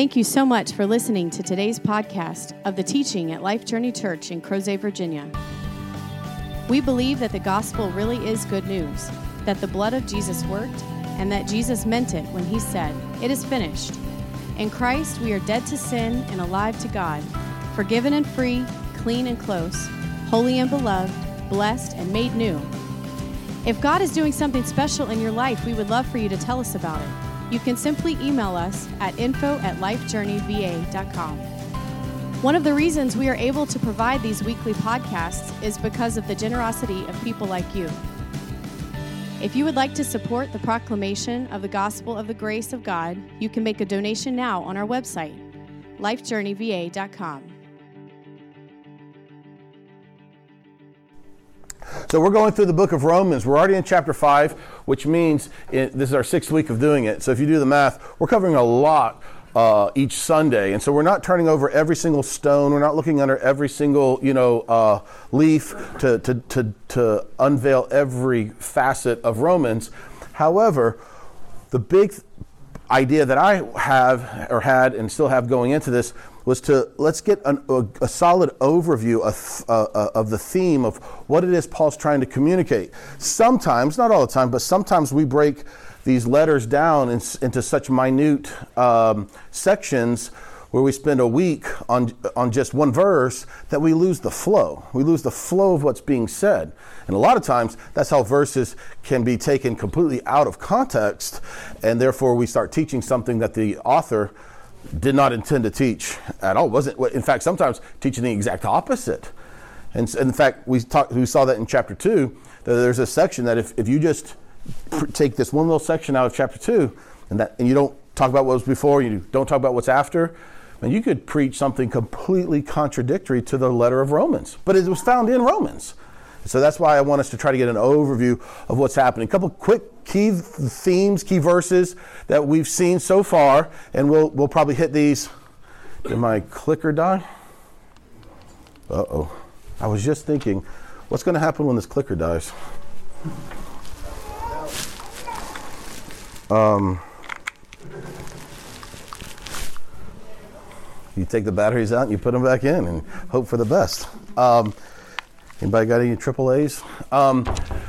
Thank you so much for listening to today's podcast of the teaching at Life Journey Church in Crozet, Virginia. We believe that the gospel really is good news, that the blood of Jesus worked, and that Jesus meant it when he said, It is finished. In Christ, we are dead to sin and alive to God, forgiven and free, clean and close, holy and beloved, blessed and made new. If God is doing something special in your life, we would love for you to tell us about it you can simply email us at info at lifejourneyva.com. One of the reasons we are able to provide these weekly podcasts is because of the generosity of people like you. If you would like to support the proclamation of the gospel of the grace of God, you can make a donation now on our website, lifejourneyva.com. So we're going through the book of Romans. We're already in chapter 5, which means it, this is our sixth week of doing it. So if you do the math, we're covering a lot uh, each Sunday. And so we're not turning over every single stone. We're not looking under every single, you know, uh, leaf to, to, to, to unveil every facet of Romans. However, the big idea that I have or had and still have going into this was to let's get an, a, a, solid overview of, uh, uh, of the theme of what it is Paul's trying to communicate. Sometimes, not all the time, but sometimes we break these letters down in, into such minute um, sections where we spend a week on, on just one verse that we lose the flow. We lose the flow of what's being said. And a lot of times, that's how verses can be taken completely out of context, and therefore we start teaching something that the author did not intend to teach at all. Wasn't in fact sometimes teaching the exact opposite. And, in fact, we talked, we saw that in chapter two. That there's a section that if, if you just take this one little section out of chapter two, and that and you don't talk about what was before, you don't talk about what's after, and you could preach something completely contradictory to the letter of Romans. But it was found in Romans. So that's why I want us to try to get an overview of what's happening. A couple quick key themes, key verses that we've seen so far, and we'll we'll probably hit these. Did my clicker die? Uh oh. I was just thinking, what's going to happen when this clicker dies? Um, you take the batteries out and you put them back in and hope for the best. Um, Anybody got any triple A's? Um,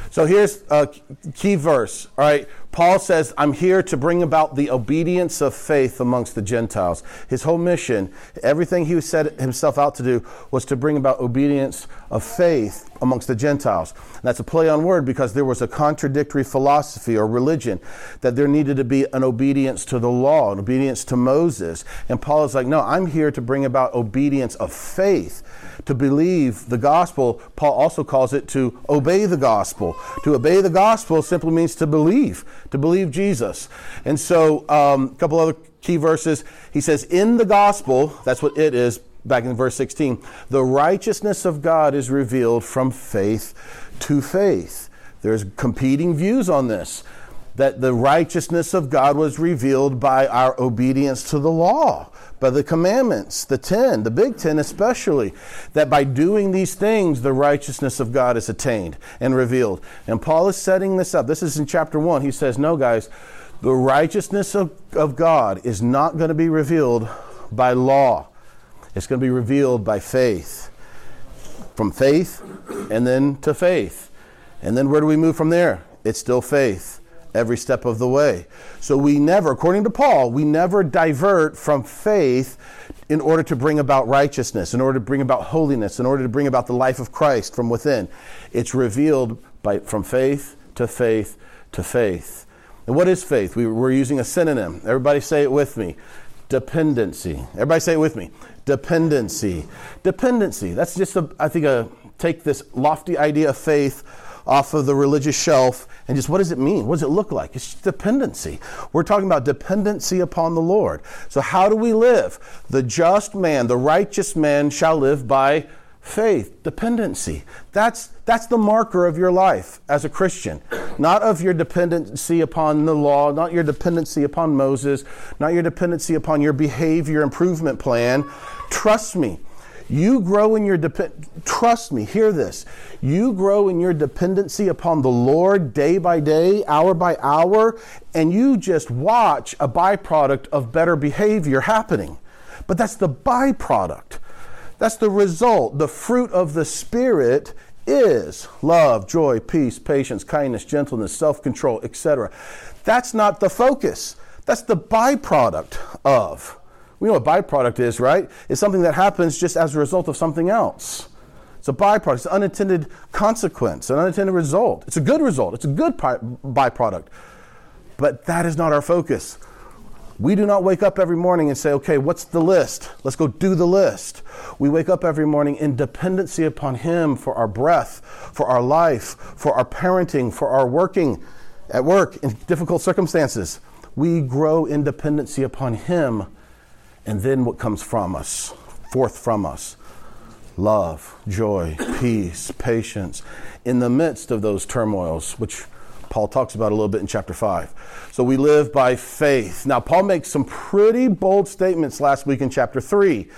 so here's a key verse. All right. Paul says, I'm here to bring about the obedience of faith amongst the Gentiles. His whole mission, everything he set himself out to do, was to bring about obedience of faith amongst the Gentiles. And that's a play on word because there was a contradictory philosophy or religion that there needed to be an obedience to the law, an obedience to Moses. And Paul is like, no, I'm here to bring about obedience of faith to believe the gospel, Paul also calls it to obey the gospel. To obey the gospel simply means to believe, to believe Jesus. And so, um, a couple other key verses. He says, In the gospel, that's what it is, back in verse 16, the righteousness of God is revealed from faith to faith. There's competing views on this that the righteousness of God was revealed by our obedience to the law by the commandments, the 10, the big 10 especially, that by doing these things, the righteousness of God is attained and revealed. And Paul is setting this up. This is in chapter 1. He says, No, guys, the righteousness of, of God is not going to be revealed by law, it's going to be revealed by faith. From faith and then to faith. And then where do we move from there? It's still faith every step of the way. So we never, according to Paul, we never divert from faith in order to bring about righteousness, in order to bring about holiness, in order to bring about the life of Christ from within. It's revealed by, from faith to faith to faith. And what is faith? We, we're using a synonym. Everybody say it with me. Dependency. Everybody say it with me. Dependency. Dependency. That's just, a, I think, a, take this lofty idea of faith off of the religious shelf and just what does it mean? What does it look like? It's dependency. We're talking about dependency upon the Lord. So, how do we live? The just man, the righteous man shall live by faith, dependency. That's, that's the marker of your life as a Christian. Not of your dependency upon the law, not your dependency upon Moses, not your dependency upon your behavior improvement plan. Trust me, You grow in your depend trust me, hear this. You grow in your dependency upon the Lord day by day, hour by hour, and you just watch a byproduct of better behavior happening. But that's the byproduct. That's the result. The fruit of the Spirit is love, joy, peace, patience, kindness, gentleness, self control, etc. That's not the focus. That's the byproduct of. We know what byproduct is, right? It's something that happens just as a result of something else. It's a byproduct, it's an unintended consequence, an unintended result. It's a good result, it's a good byproduct. But that is not our focus. We do not wake up every morning and say, okay, what's the list? Let's go do the list. We wake up every morning in dependency upon Him for our breath, for our life, for our parenting, for our working at work in difficult circumstances. We grow in dependency upon Him, and then what comes from us, forth from us love, joy, peace, patience, in the midst of those turmoils, which Paul talks about a little bit in chapter 5. So we live by faith. Now, Paul makes some pretty bold statements last week in chapter 3.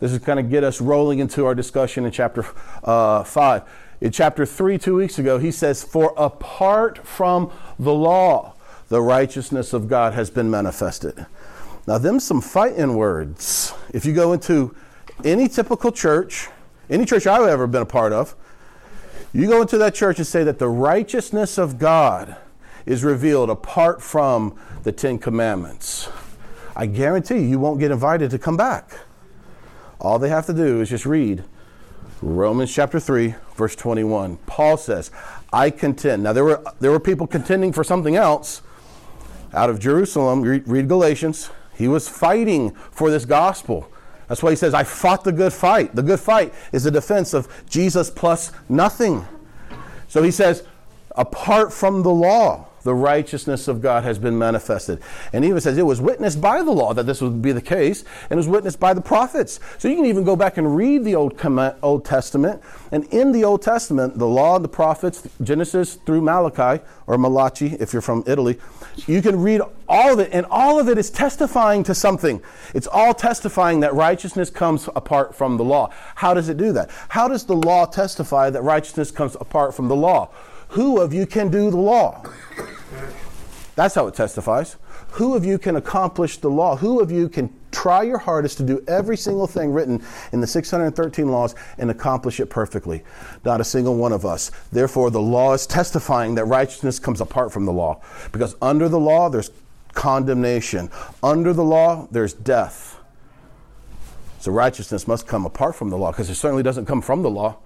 This is kind of get us rolling into our discussion in chapter uh, 5. In chapter 3, two weeks ago, he says, For apart from the law, the righteousness of God has been manifested. Now, them some fighting words. If you go into any typical church, any church I've ever been a part of, you go into that church and say that the righteousness of God is revealed apart from the Ten Commandments. I guarantee you, you won't get invited to come back. All they have to do is just read Romans chapter 3, verse 21. Paul says, I contend. Now, there were, there were people contending for something else out of Jerusalem. Read, read Galatians. He was fighting for this gospel. That's why he says, I fought the good fight. The good fight is the defense of Jesus plus nothing. So he says, apart from the law, the righteousness of God has been manifested. And even says it was witnessed by the law that this would be the case, and it was witnessed by the prophets. So you can even go back and read the Old, Old Testament. And in the Old Testament, the law and the prophets, Genesis through Malachi, or Malachi if you're from Italy, you can read all of it, and all of it is testifying to something. It's all testifying that righteousness comes apart from the law. How does it do that? How does the law testify that righteousness comes apart from the law? Who of you can do the law? That's how it testifies. Who of you can accomplish the law? Who of you can try your hardest to do every single thing written in the 613 laws and accomplish it perfectly? Not a single one of us. Therefore, the law is testifying that righteousness comes apart from the law. Because under the law, there's condemnation. Under the law, there's death. So righteousness must come apart from the law because it certainly doesn't come from the law.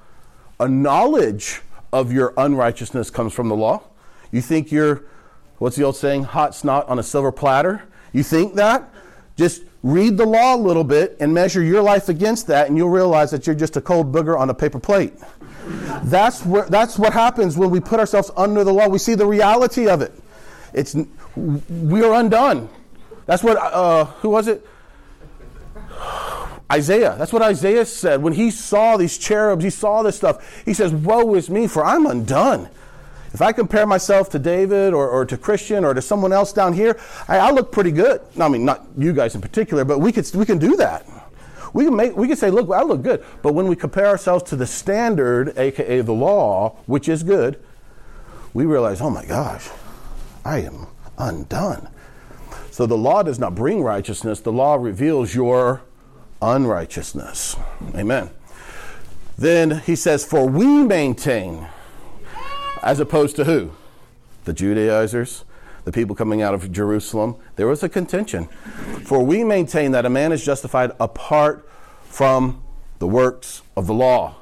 A knowledge of your unrighteousness comes from the law. You think you're, what's the old saying, hot snot on a silver platter? You think that? Just read the law a little bit and measure your life against that, and you'll realize that you're just a cold booger on a paper plate. That's, where, that's what happens when we put ourselves under the law. We see the reality of it. It's, we are undone. That's what, uh, who was it? Isaiah. That's what Isaiah said. When he saw these cherubs, he saw this stuff. He says, Woe is me, for I'm undone. If I compare myself to David or, or to Christian or to someone else down here, I, I look pretty good. I mean, not you guys in particular, but we, could, we can do that. We can, make, we can say, look, I look good. But when we compare ourselves to the standard, aka the law, which is good, we realize, oh my gosh, I am undone. So the law does not bring righteousness, the law reveals your unrighteousness. Amen. Then he says, For we maintain, as opposed to who? The Judaizers, the people coming out of Jerusalem. There was a contention. For we maintain that a man is justified apart from the works of the law.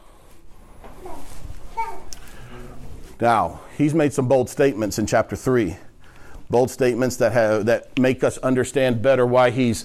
Now, he's made some bold statements in chapter 3. Bold statements that, have, that make us understand better why he's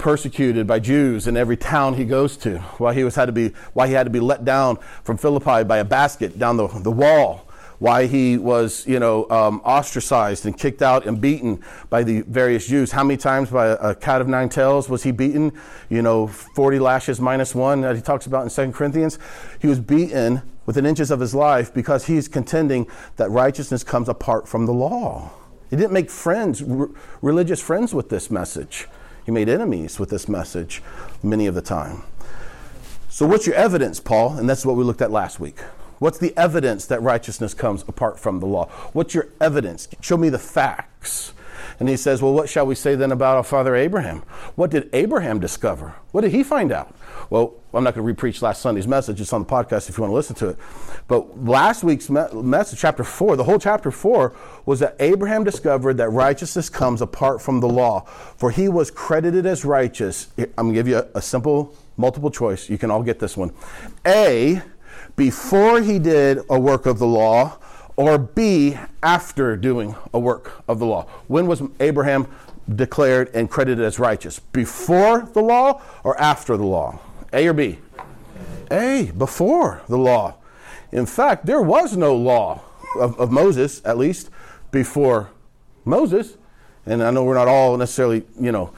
persecuted by Jews in every town he goes to, why he was had to be why he had to be let down from Philippi by a basket down the, the wall, why he was you know um, ostracized and kicked out and beaten by the various Jews. How many times by a, a cat of nine tails was he beaten? You know, forty lashes minus one that he talks about in Second Corinthians. He was beaten within inches of his life because he's contending that righteousness comes apart from the law. He didn't make friends, r- religious friends with this message. He made enemies with this message many of the time. So, what's your evidence, Paul? And that's what we looked at last week. What's the evidence that righteousness comes apart from the law? What's your evidence? Show me the facts. And he says, Well, what shall we say then about our father Abraham? What did Abraham discover? What did he find out? Well, I'm not going to repreach last Sunday's message. It's on the podcast if you want to listen to it. But last week's me- message, chapter 4, the whole chapter 4 was that Abraham discovered that righteousness comes apart from the law. For he was credited as righteous. I'm going to give you a, a simple multiple choice. You can all get this one. A, before he did a work of the law, or B, after doing a work of the law. When was Abraham declared and credited as righteous? Before the law or after the law? A or B? A, before the law. In fact, there was no law of, of Moses, at least, before Moses. And I know we're not all necessarily, you know,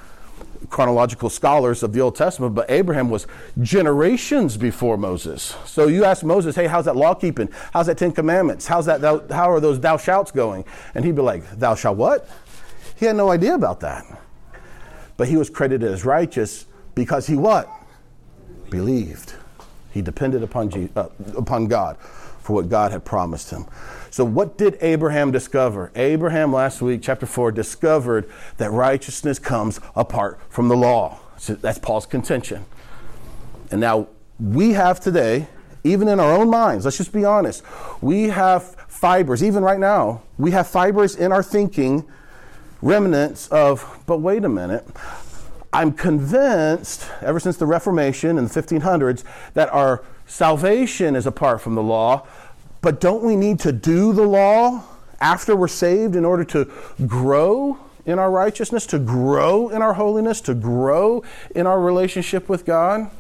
chronological scholars of the Old Testament, but Abraham was generations before Moses. So you ask Moses, hey, how's that law keeping? How's that Ten Commandments? How's that, thou, how are those thou shouts going? And he'd be like, thou shalt what? He had no idea about that. But he was credited as righteous because he what? Believed. He depended upon, uh, upon God for what God had promised him. So, what did Abraham discover? Abraham, last week, chapter 4, discovered that righteousness comes apart from the law. So that's Paul's contention. And now we have today, even in our own minds, let's just be honest, we have fibers, even right now, we have fibers in our thinking, remnants of, but wait a minute. I'm convinced, ever since the Reformation in the 1500s, that our salvation is apart from the law, but don't we need to do the law after we're saved in order to grow in our righteousness, to grow in our holiness, to grow in our relationship with God?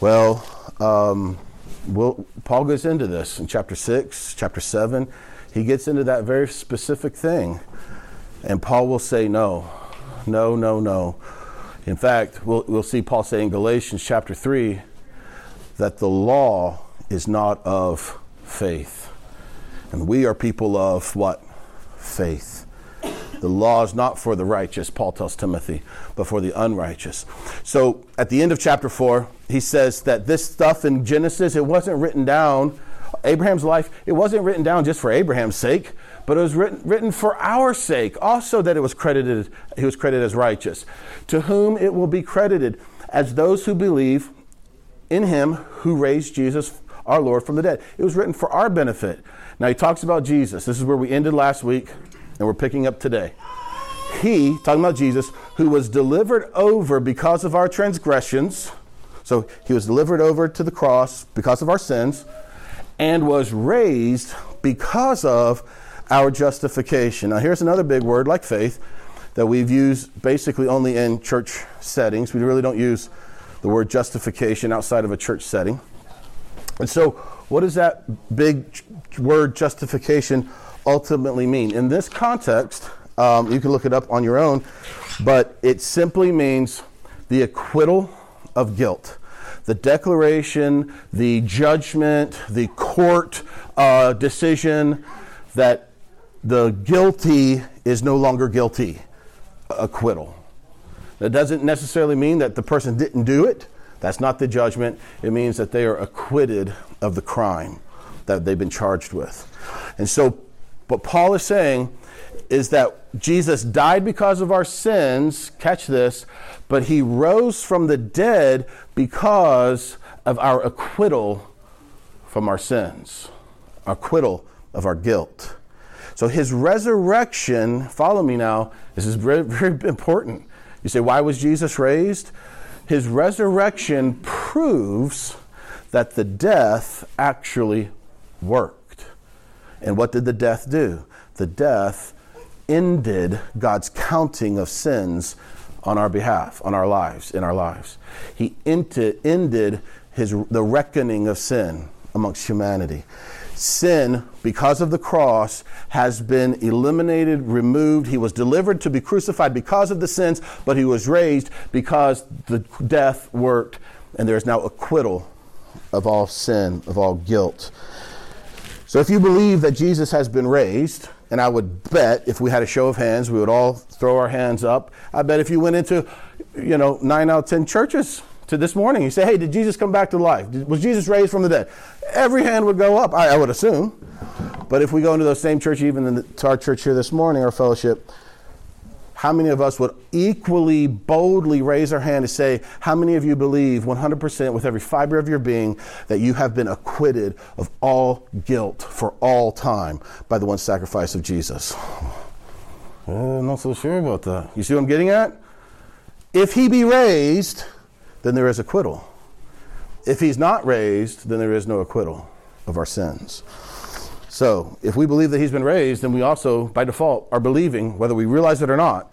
Well, um, we'll Paul goes into this in chapter 6, chapter 7. He gets into that very specific thing. And Paul will say, no, no, no, no. In fact, we'll, we'll see Paul say in Galatians chapter 3 that the law is not of faith. And we are people of what? Faith. The law is not for the righteous, Paul tells Timothy, but for the unrighteous. So at the end of chapter 4, he says that this stuff in Genesis, it wasn't written down, Abraham's life, it wasn't written down just for Abraham's sake, but it was written, written for our sake, also that it was credited, he was credited as righteous, to whom it will be credited as those who believe in him who raised Jesus our Lord from the dead. It was written for our benefit. Now he talks about Jesus. This is where we ended last week, and we're picking up today. He, talking about Jesus, who was delivered over because of our transgressions. So he was delivered over to the cross because of our sins, and was raised because of our justification. Now here's another big word like faith that we've used basically only in church settings. We really don't use the word justification outside of a church setting. And so, what does that big word justification ultimately mean? In this context, um, you can look it up on your own, but it simply means the acquittal of guilt. The declaration, the judgment, the court uh, decision that the guilty is no longer guilty. Acquittal. That doesn't necessarily mean that the person didn't do it. That's not the judgment. It means that they are acquitted of the crime that they've been charged with. And so, what Paul is saying is that Jesus died because of our sins, catch this, but he rose from the dead because of our acquittal from our sins, acquittal of our guilt. So his resurrection, follow me now, this is very, very important. You say, why was Jesus raised? His resurrection proves that the death actually worked. And what did the death do? The death ended God's counting of sins on our behalf, on our lives, in our lives. He ended his, the reckoning of sin amongst humanity. Sin, because of the cross, has been eliminated, removed. He was delivered to be crucified because of the sins, but he was raised because the death worked, and there is now acquittal of all sin, of all guilt. So if you believe that Jesus has been raised, and I would bet if we had a show of hands, we would all throw our hands up. I bet if you went into, you know, nine out of ten churches to this morning, you say, hey, did Jesus come back to life? Was Jesus raised from the dead? Every hand would go up, I, I would assume. But if we go into those same church, even the, to our church here this morning, our fellowship, how many of us would equally boldly raise our hand to say, How many of you believe 100% with every fiber of your being that you have been acquitted of all guilt for all time by the one sacrifice of Jesus? I'm not so sure about that. You see what I'm getting at? If he be raised, then there is acquittal. If he's not raised, then there is no acquittal of our sins. So, if we believe that he's been raised, then we also, by default, are believing, whether we realize it or not,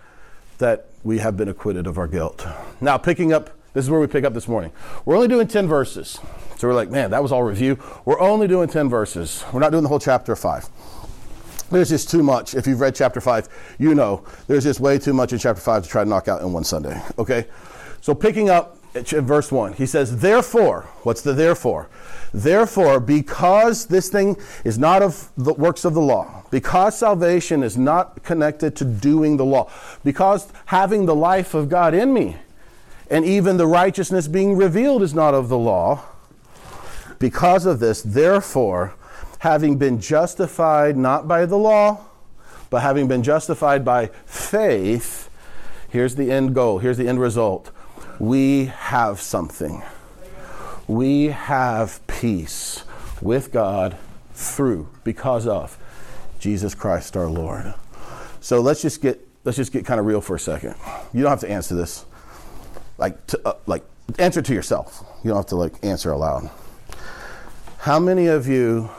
that we have been acquitted of our guilt. Now, picking up, this is where we pick up this morning. We're only doing 10 verses. So we're like, man, that was all review. We're only doing 10 verses. We're not doing the whole chapter of 5. There's just too much. If you've read chapter 5, you know there's just way too much in chapter 5 to try to knock out in one Sunday. Okay? So picking up verse 1. He says, Therefore, what's the therefore? Therefore, because this thing is not of the works of the law, because salvation is not connected to doing the law, because having the life of God in me, and even the righteousness being revealed is not of the law, because of this, therefore, having been justified not by the law, but having been justified by faith, here's the end goal, here's the end result we have something. We have peace with God through, because of Jesus Christ our Lord. So let's just get let's just get kind of real for a second. You don't have to answer this, like to, uh, like answer to yourself. You don't have to like answer aloud. How many of you,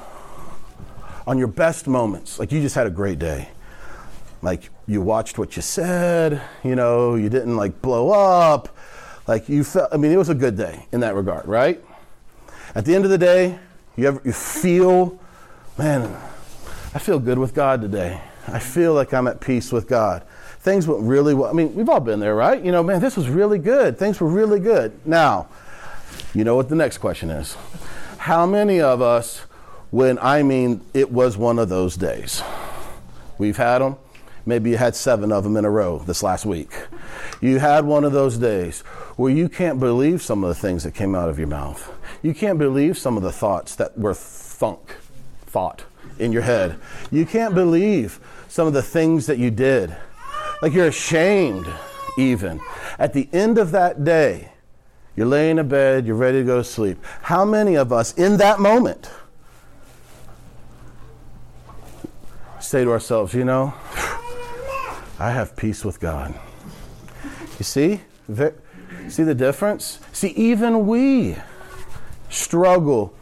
on your best moments, like you just had a great day, like you watched what you said, you know, you didn't like blow up, like you felt, I mean, it was a good day in that regard, right? At the end of the day, you, ever, you feel, man, I feel good with God today. I feel like I'm at peace with God. Things went really well. I mean, we've all been there, right? You know, man, this was really good. Things were really good. Now, you know what the next question is. How many of us, when I mean it was one of those days? We've had them. Maybe you had seven of them in a row this last week. You had one of those days where you can't believe some of the things that came out of your mouth. You can't believe some of the thoughts that were thunk, thought in your head. You can't believe some of the things that you did. Like you're ashamed, even. At the end of that day, you're laying in bed, you're ready to go to sleep. How many of us in that moment say to ourselves, you know, I have peace with God. You see? See the difference? See, even we struggle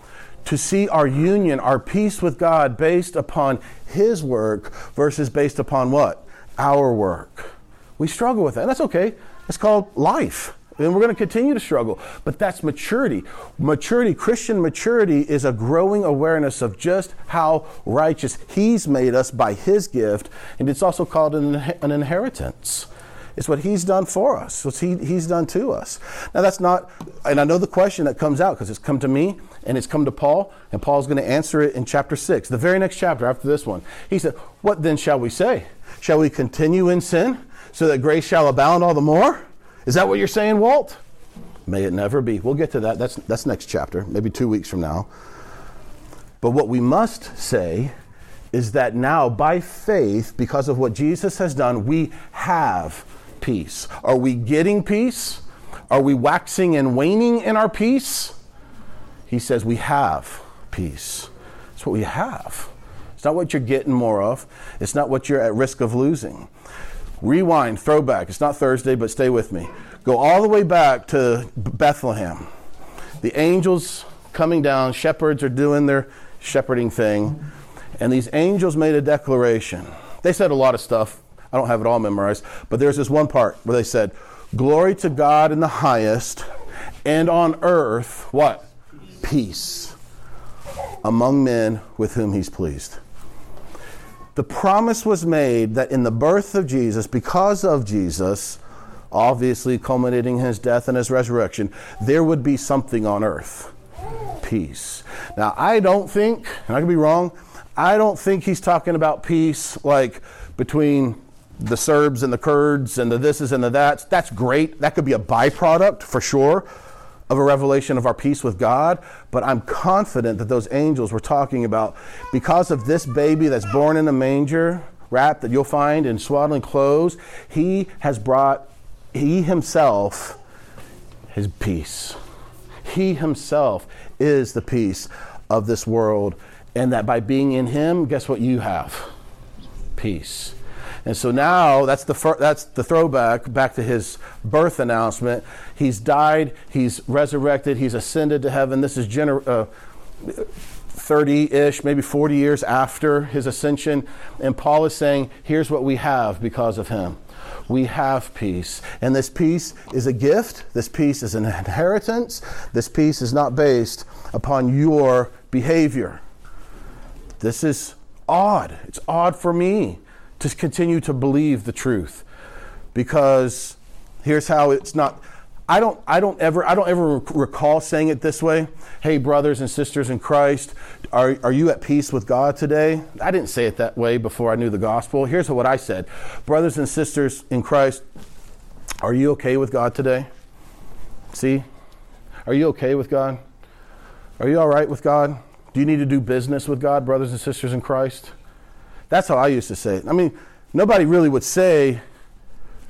to see our union, our peace with God based upon His work versus based upon what? Our work. We struggle with that. And that's okay. It's called life. And we're going to continue to struggle. But that's maturity. Maturity, Christian maturity, is a growing awareness of just how righteous He's made us by His gift. And it's also called an, an inheritance. It's what He's done for us. What he, He's done to us. Now, that's not, and I know the question that comes out because it's come to me and it's come to Paul, and Paul's going to answer it in chapter 6, the very next chapter after this one. He said, What then shall we say? Shall we continue in sin so that grace shall abound all the more? Is that what you're saying, Walt? May it never be. We'll get to that. That's, that's next chapter, maybe two weeks from now. But what we must say is that now, by faith, because of what Jesus has done, we have peace. Are we getting peace? Are we waxing and waning in our peace? He says we have peace. It's what we have. It's not what you're getting more of, it's not what you're at risk of losing. Rewind, throwback. It's not Thursday, but stay with me. Go all the way back to Bethlehem. The angels coming down, shepherds are doing their shepherding thing, and these angels made a declaration. They said a lot of stuff. I don't have it all memorized, but there's this one part where they said, Glory to God in the highest, and on earth, what? Peace among men with whom he's pleased the promise was made that in the birth of Jesus, because of Jesus, obviously culminating his death and his resurrection, there would be something on earth peace. Now, I don't think, and I could be wrong, I don't think he's talking about peace like between the Serbs and the Kurds and the thises and the that's. That's great. That could be a byproduct for sure. of a revelation of our peace with God, but I'm confident that those angels were talking about because of this baby that's born in a manger, wrapped that you'll find in swaddling clothes, he has brought, he himself, his peace. He himself is the peace of this world, and that by being in him, guess what you have? Peace. And so now that's the fir- that's the throwback back to his birth announcement. He's died, he's resurrected, he's ascended to heaven. This is gener- uh, 30-ish, maybe 40 years after his ascension, and Paul is saying, here's what we have because of him. We have peace. And this peace is a gift. This peace is an inheritance. This peace is not based upon your behavior. This is odd. It's odd for me to continue to believe the truth because here's how it's not I don't, I don't ever, I don't ever recall saying it this way. Hey, brothers and sisters in Christ, are, are you at peace with God today? I didn't say it that way before I knew the gospel. Here's what I said Brothers and sisters in Christ, are you okay with God today? See? Are you okay with God? Are you all right with God? Do you need to do business with God, brothers and sisters in Christ? That's how I used to say it. I mean, nobody really would say,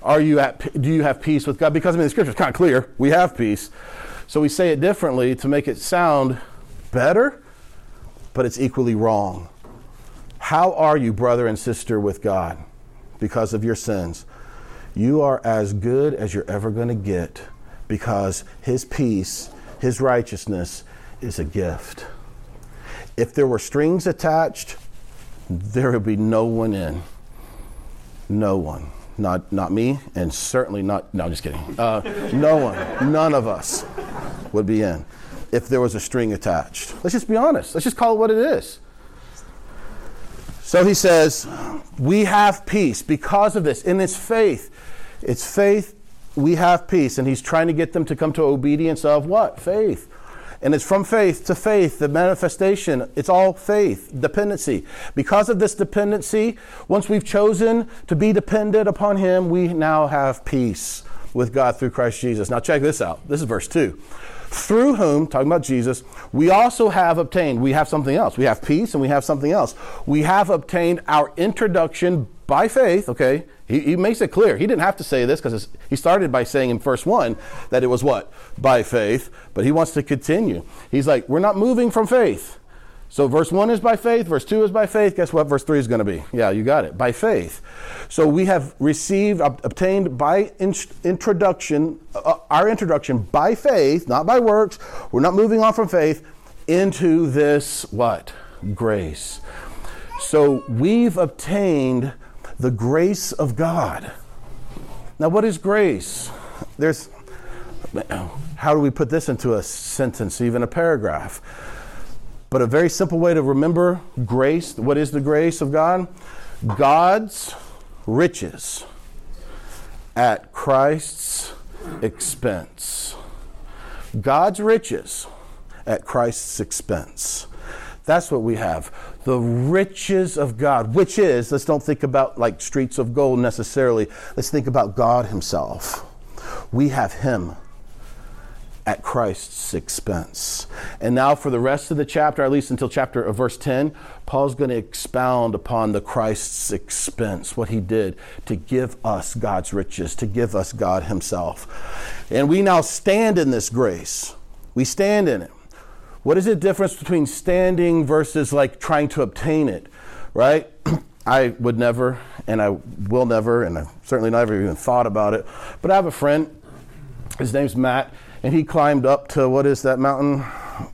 are you at, do you have peace with God? Because I mean, the scripture is kind of clear. We have peace. So we say it differently to make it sound better, but it's equally wrong. How are you, brother and sister, with God because of your sins? You are as good as you're ever going to get because His peace, His righteousness is a gift. If there were strings attached, there would be no one in. No one not not me, and certainly not. No, I'm just kidding. Uh, no one, none of us, would be in if there was a string attached. Let's just be honest. Let's just call it what it is. So he says, we have peace because of this. In its faith, it's faith. We have peace, and he's trying to get them to come to obedience of what? Faith. And it's from faith to faith, the manifestation. It's all faith, dependency. Because of this dependency, once we've chosen to be dependent upon Him, we now have peace with God through Christ Jesus. Now, check this out. This is verse 2. Through whom, talking about Jesus, we also have obtained, we have something else. We have peace and we have something else. We have obtained our introduction by faith, okay? He, he makes it clear. He didn't have to say this because he started by saying in verse 1 that it was what? By faith. But he wants to continue. He's like, we're not moving from faith. So verse 1 is by faith, verse 2 is by faith. Guess what verse 3 is going to be? Yeah, you got it. By faith. So we have received, obtained by in- introduction, uh, our introduction by faith, not by works. We're not moving on from faith into this what? Grace. So we've obtained the grace of God. Now, what is grace? There's, how do we put this into a sentence, even a paragraph? But a very simple way to remember grace what is the grace of God? God's riches at Christ's expense. God's riches at Christ's expense. That's what we have. The riches of God, which is, let's don't think about like streets of gold necessarily. Let's think about God Himself. We have Him at Christ's expense. And now, for the rest of the chapter, at least until chapter of uh, verse 10, Paul's going to expound upon the Christ's expense, what he did to give us God's riches, to give us God Himself. And we now stand in this grace. We stand in it. What is the difference between standing versus like trying to obtain it, right? I would never, and I will never, and I certainly never even thought about it. But I have a friend, his name's Matt, and he climbed up to what is that mountain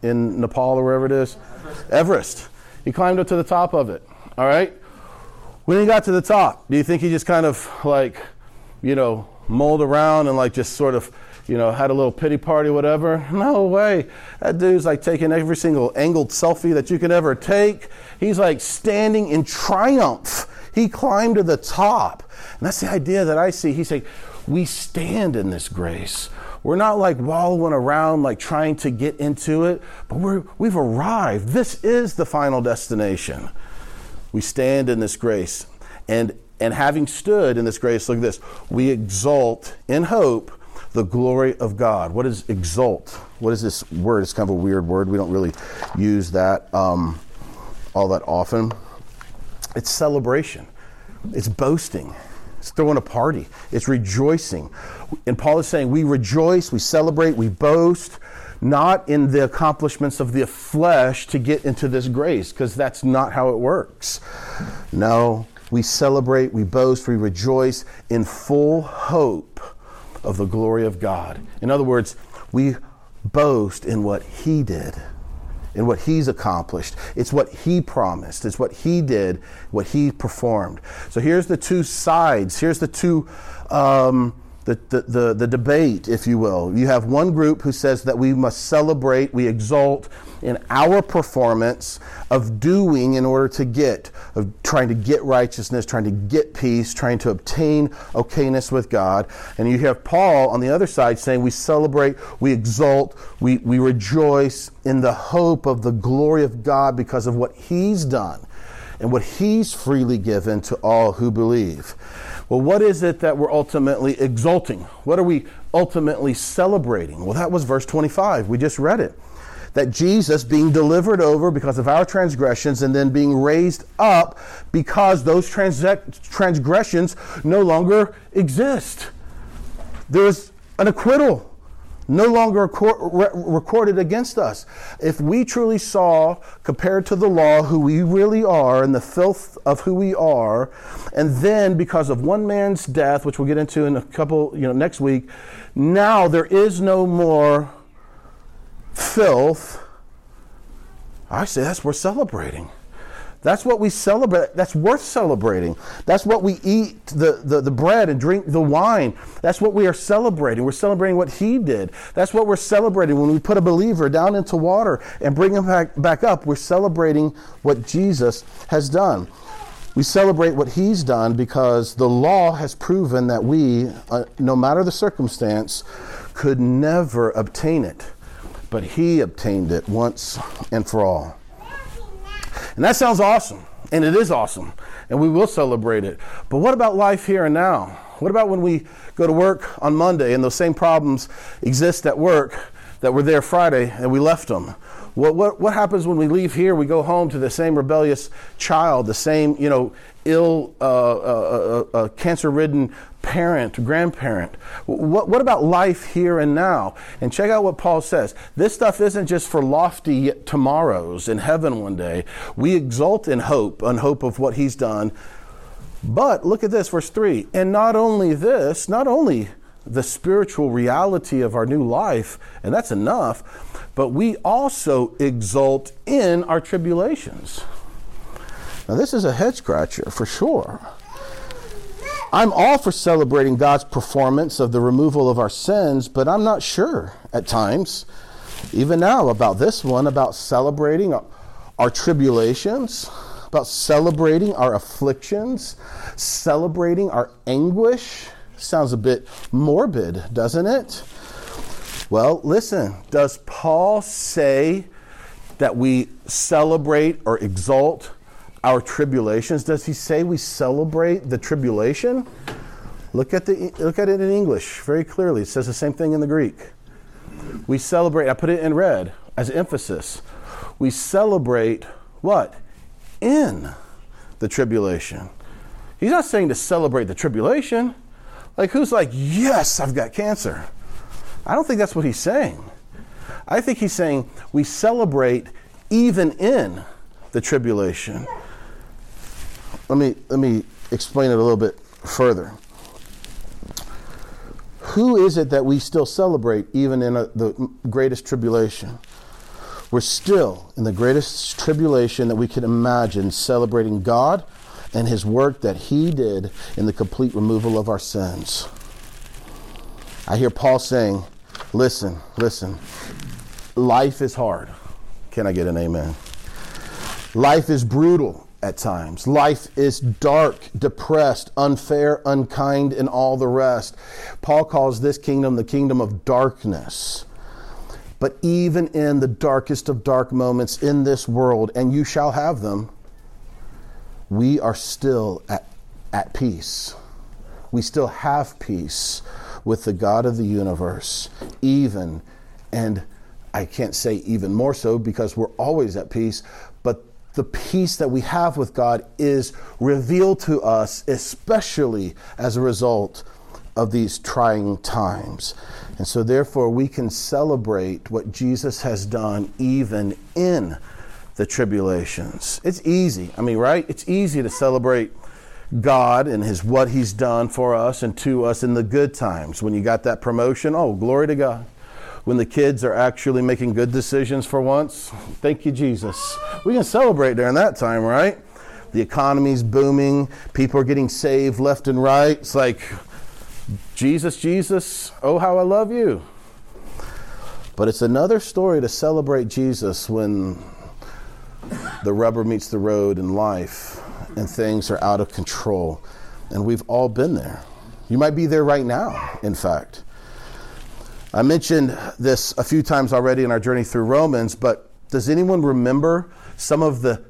in Nepal or wherever it is? Everest. Everest. He climbed up to the top of it, all right? When he got to the top, do you think he just kind of like, you know, mulled around and like just sort of you know, had a little pity party, whatever. No way. That dude's like taking every single angled selfie that you can ever take. He's like standing in triumph. He climbed to the top. And that's the idea that I see. He's saying, we stand in this grace. We're not like wallowing around, like trying to get into it, but we're, we've arrived. This is the final destination. We stand in this grace. And, and having stood in this grace, look at this, we exult in hope the glory of God. What is exalt? What is this word? It's kind of a weird word. We don't really use that um, all that often. It's celebration, it's boasting, it's throwing a party, it's rejoicing. And Paul is saying, we rejoice, we celebrate, we boast, not in the accomplishments of the flesh to get into this grace, because that's not how it works. No, we celebrate, we boast, we rejoice in full hope of the glory of God. In other words, we boast in what He did, in what He's accomplished. It's what He promised, it's what He did, what He performed. So here's the two sides. Here's the two. Um, the, the, the, debate, if you will. You have one group who says that we must celebrate, we exult in our performance of doing in order to get, of trying to get righteousness, trying to get peace, trying to obtain okayness with God. And you have Paul on the other side saying we celebrate, we exult, we, we rejoice in the hope of the glory of God because of what he's done and what he's freely given to all who believe. Well, what is it that we're ultimately exulting? What are we ultimately celebrating? Well, that was verse 25. We just read it. That Jesus being delivered over because of our transgressions and then being raised up because those trans- transgressions no longer exist. There is an acquittal no longer recorded against us. If we truly saw, compared to the law, who we really are and the filth of who we are, and then because of one man's death, which we'll get into in a couple, you know, next week, now there is no more filth. I say that's worth celebrating. That's what we celebrate. That's worth celebrating. That's what we eat the, the, the, bread and drink the wine. That's what we are celebrating. We're celebrating what he did. That's what we're celebrating when we put a believer down into water and bring him back, back up. We're celebrating what Jesus has done. We celebrate what he's done because the law has proven that we, uh, no matter the circumstance, could never obtain it. But he obtained it once and for all. And that sounds awesome. And it is awesome. And we will celebrate it. But what about life here and now? What about when we go to work on Monday and those same problems exist at work that were there Friday and we left them? What, what, what happens when we leave here? We go home to the same rebellious child, the same, you know, ill, uh, uh, uh, uh cancer ridden parent, grandparent. What, what about life here and now? And check out what Paul says. This stuff isn't just for lofty tomorrows in heaven one day. We exult in hope, on hope of what he's done. But look at this, verse 3. And not only this, not only the spiritual reality of our new life, and that's enough, but we also exult in our tribulations. Now, this is a head scratcher for sure. I'm all for celebrating God's performance of the removal of our sins, but I'm not sure at times, even now, about this one, about celebrating our, tribulations, about celebrating our afflictions, celebrating our anguish. Sounds a bit morbid, doesn't it? Well, listen, does Paul say that we celebrate or exalt our tribulations. Does he say we celebrate the tribulation? Look at, the, look at it in English very clearly. It says the same thing in the Greek. We celebrate, I put it in red as emphasis. We celebrate what? In the tribulation. He's not saying to celebrate the tribulation. Like, who's like, yes, I've got cancer? I don't think that's what he's saying. I think he's saying we celebrate even in the tribulation. Let me, let me explain it a little bit further. Who is it that we still celebrate even in a, the greatest tribulation? We're still in the greatest tribulation that we can imagine celebrating God and His work that He did in the complete removal of our sins. I hear Paul saying, Listen, listen, life is hard. Can I get an amen? Life is brutal at times. Life is dark, depressed, unfair, unkind, and all the rest. Paul calls this kingdom the kingdom of darkness. But even in the darkest of dark moments in this world, and you shall have them, we are still at, at peace. We still have peace. with the God of the universe, even, and I can't say even more so because we're always at peace, the peace that we have with God is revealed to us, especially as a result of these trying times. And so, therefore, we can celebrate what Jesus has done even in the tribulations. It's easy. I mean, right? It's easy to celebrate God and his what he's done for us and to us in the good times. When you got that promotion, oh, glory to God. When the kids are actually making good decisions for once, thank you, Jesus. We can celebrate during that time, right? The economy's booming, people are getting saved left and right. It's like, Jesus, Jesus, oh, how I love you. But it's another story to celebrate Jesus when the rubber meets the road in life and things are out of control. And we've all been there. You might be there right now, in fact. I mentioned this a few times already in our journey through Romans, but does anyone remember some of the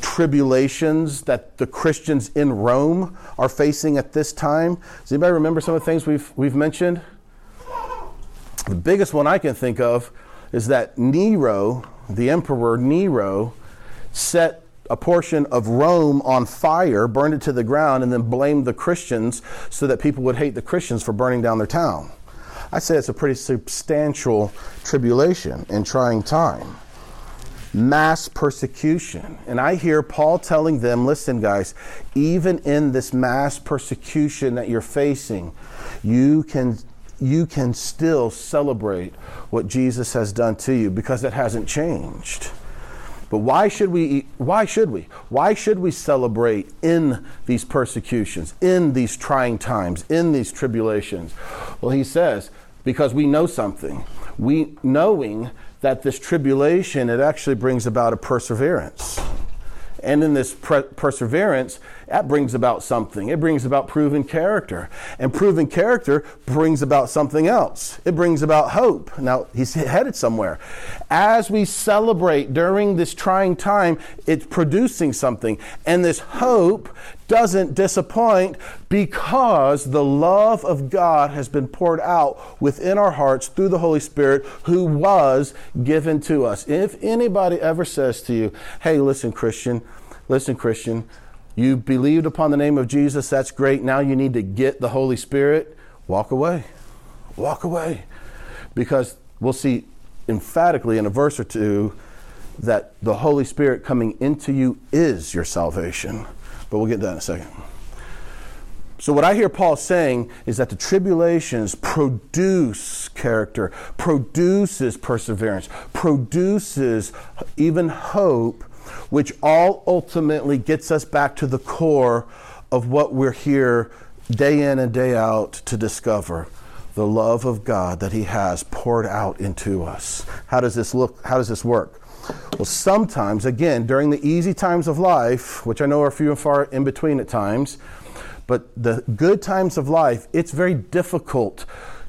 tribulations that the Christians in Rome are facing at this time? Does anybody remember some of the things we've, we've mentioned? The biggest one I can think of is that Nero, the emperor Nero, set a portion of Rome on fire, burned it to the ground, and then blamed the Christians so that people would hate the Christians for burning down their town. I'd say it's a pretty substantial tribulation and trying time. Mass persecution. And I hear Paul telling them listen, guys, even in this mass persecution that you're facing, you can you can still celebrate what Jesus has done to you because it hasn't changed. But why should we why should we? Why should we celebrate in these persecutions, in these trying times, in these tribulations? Well, he says, because we know something. We knowing that this tribulation it actually brings about a perseverance. And in this pre- perseverance, that brings about something. It brings about proven character. And proven character brings about something else. It brings about hope. Now, he's headed somewhere. As we celebrate during this trying time, it's producing something. And this hope doesn't disappoint because the love of God has been poured out within our hearts through the Holy Spirit who was given to us. If anybody ever says to you, hey, listen, Christian, listen, Christian, you believed upon the name of Jesus, that's great. Now you need to get the Holy Spirit. Walk away. Walk away. Because we'll see emphatically in a verse or two that the Holy Spirit coming into you is your salvation. But we'll get to that in a second. So, what I hear Paul saying is that the tribulations produce character, produces perseverance, produces even hope, which all ultimately gets us back to the core of what we're here day in and day out to discover the love of God that He has poured out into us. How does this look? How does this work? Well, sometimes, again, during the easy times of life, which I know are few and far in between at times, but the good times of life, it's very difficult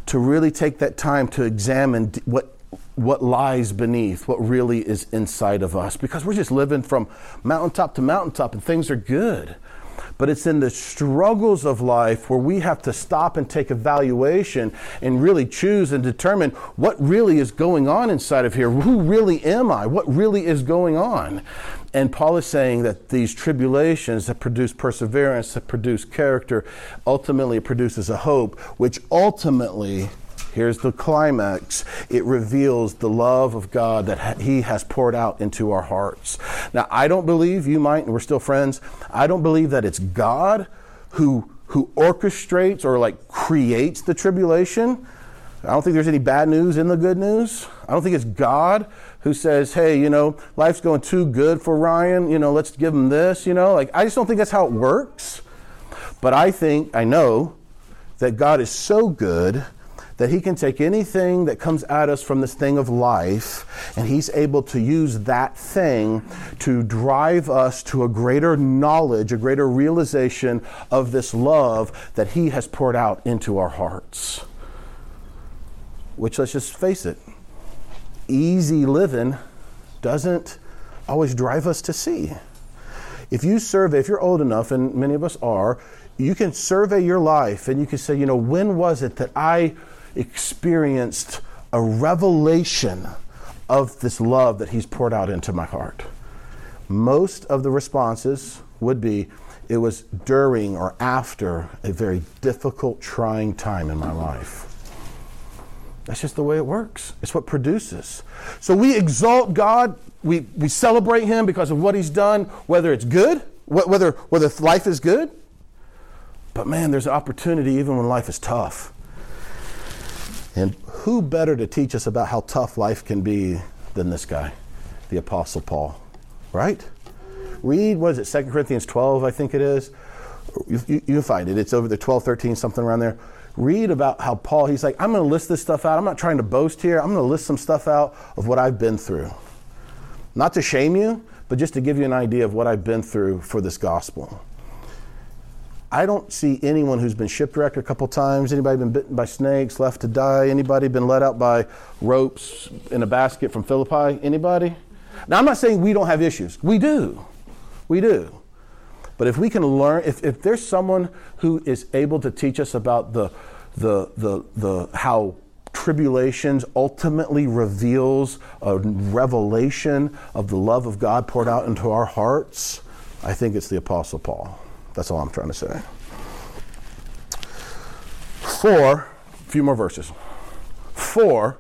to really take that time to examine what what lies beneath, what really is inside of us, because we're just living from mountaintop to mountaintop and things are good. But it's in the struggles of life where we have to stop and take evaluation and really choose and determine what really is going on inside of here. Who really am I? What really is going on? And Paul is saying that these tribulations that produce perseverance, that produce character, ultimately produces a hope, which ultimately Here's the climax. It reveals the love of God that He has poured out into our hearts. Now, I don't believe, you might, and we're still friends, I don't believe that it's God who, who orchestrates or like creates the tribulation. I don't think there's any bad news in the good news. I don't think it's God who says, hey, you know, life's going too good for Ryan, you know, let's give him this, you know. Like, I just don't think that's how it works. But I think, I know, that God is so good that He can take anything that comes at us from this thing of life, and He's able to use that thing to drive us to a greater knowledge, a greater realization of this love that He has poured out into our hearts. Which, let's just face it, easy living doesn't always drive us to see. If you survey, if you're old enough, and many of us are, you can survey your life and you can say, you know, when was it that I experienced a revelation of this love that He's poured out into my heart? Most of the responses would be, it was during or after a very difficult, trying time in my life. That's just the way it works. It's what produces. So we exalt God, we, we celebrate Him because of what He's done, whether it's good, whether, whether life is good. But man, there's an opportunity even when life is tough. And who better to teach us about how tough life can be than this guy, the Apostle Paul, right? Read, what is it, 2 Corinthians 12, I think it is. You, you, you find it. It's over the 12, 13, something around there read about how Paul, he's like, I'm going to list this stuff out. I'm not trying to boast here. I'm going to list some stuff out of what I've been through. Not to shame you, but just to give you an idea of what I've been through for this gospel. I don't see anyone who's been shipwrecked a couple times, anybody been bitten by snakes, left to die, anybody been let out by ropes in a basket from Philippi? Anybody? Now, I'm not saying we don't have issues. We do. We do. But if we can learn, if, if there's someone who is able to teach us about the, the, the, the, how tribulations ultimately reveals a revelation of the love of God poured out into our hearts, I think it's the Apostle Paul. That's all I'm trying to say. Four, a few more verses. Four,